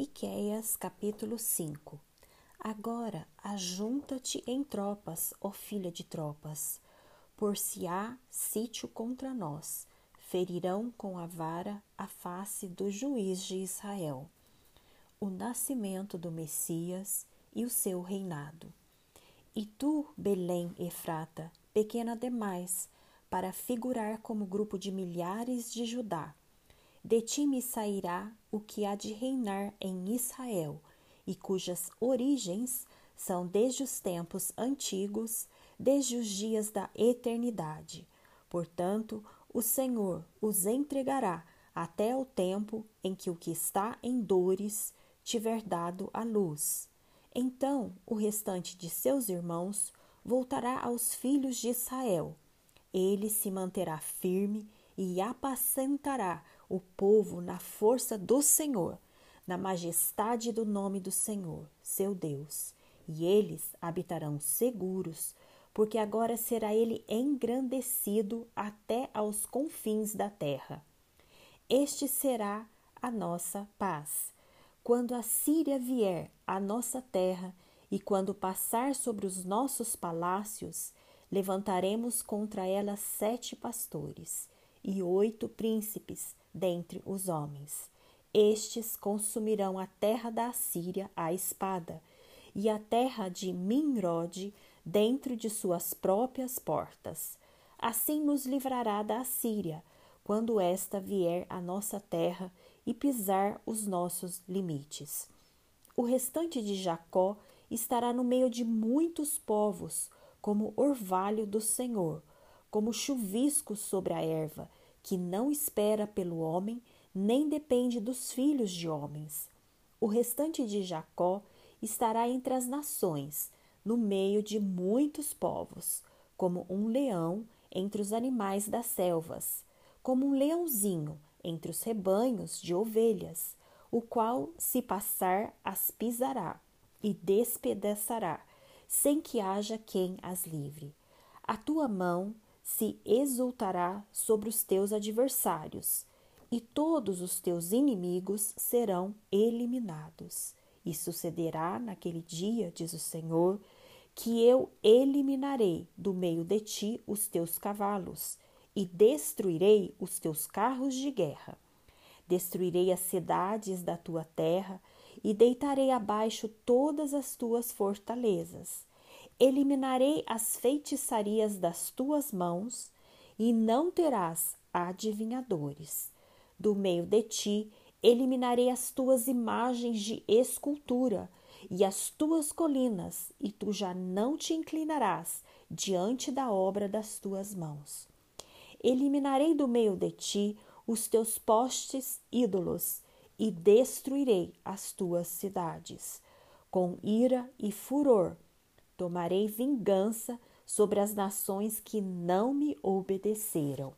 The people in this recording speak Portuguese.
Miqueias capítulo 5 Agora ajunta-te em tropas, ó filha de tropas, por se há sítio contra nós, ferirão com a vara a face do juiz de Israel. O nascimento do Messias e o seu reinado. E tu, Belém Efrata, pequena demais, para figurar como grupo de milhares de Judá, de ti me sairá o que há de reinar em Israel, e cujas origens são desde os tempos antigos, desde os dias da eternidade. Portanto, o Senhor os entregará até o tempo em que o que está em dores tiver dado a luz. Então o restante de seus irmãos voltará aos filhos de Israel. Ele se manterá firme e apacentará o povo na força do Senhor, na majestade do nome do Senhor, seu Deus. E eles habitarão seguros, porque agora será ele engrandecido até aos confins da terra. Este será a nossa paz. Quando a Síria vier à nossa terra e quando passar sobre os nossos palácios, levantaremos contra ela sete pastores e oito príncipes dentre os homens. Estes consumirão a terra da Assíria à espada, e a terra de Minrod dentro de suas próprias portas. Assim nos livrará da Assíria, quando esta vier à nossa terra e pisar os nossos limites. O restante de Jacó estará no meio de muitos povos, como orvalho do Senhor, como chuvisco sobre a erva, que não espera pelo homem, nem depende dos filhos de homens. O restante de Jacó estará entre as nações, no meio de muitos povos, como um leão entre os animais das selvas, como um leãozinho entre os rebanhos de ovelhas, o qual, se passar, as pisará e despedaçará, sem que haja quem as livre. A tua mão se exultará sobre os teus adversários, e todos os teus inimigos serão eliminados. E sucederá naquele dia, diz o Senhor, que eu eliminarei do meio de ti os teus cavalos e destruirei os teus carros de guerra. Destruirei as cidades da tua terra e deitarei abaixo todas as tuas fortalezas eliminarei as feitiçarias das tuas mãos e não terás adivinhadores. Do meio de ti eliminarei as tuas imagens de escultura e as tuas colinas, e tu já não te inclinarás diante da obra das tuas mãos. Eliminarei do meio de ti os teus postes ídolos e destruirei as tuas cidades. Com ira e furor Tomarei vingança sobre as nações que não me obedeceram.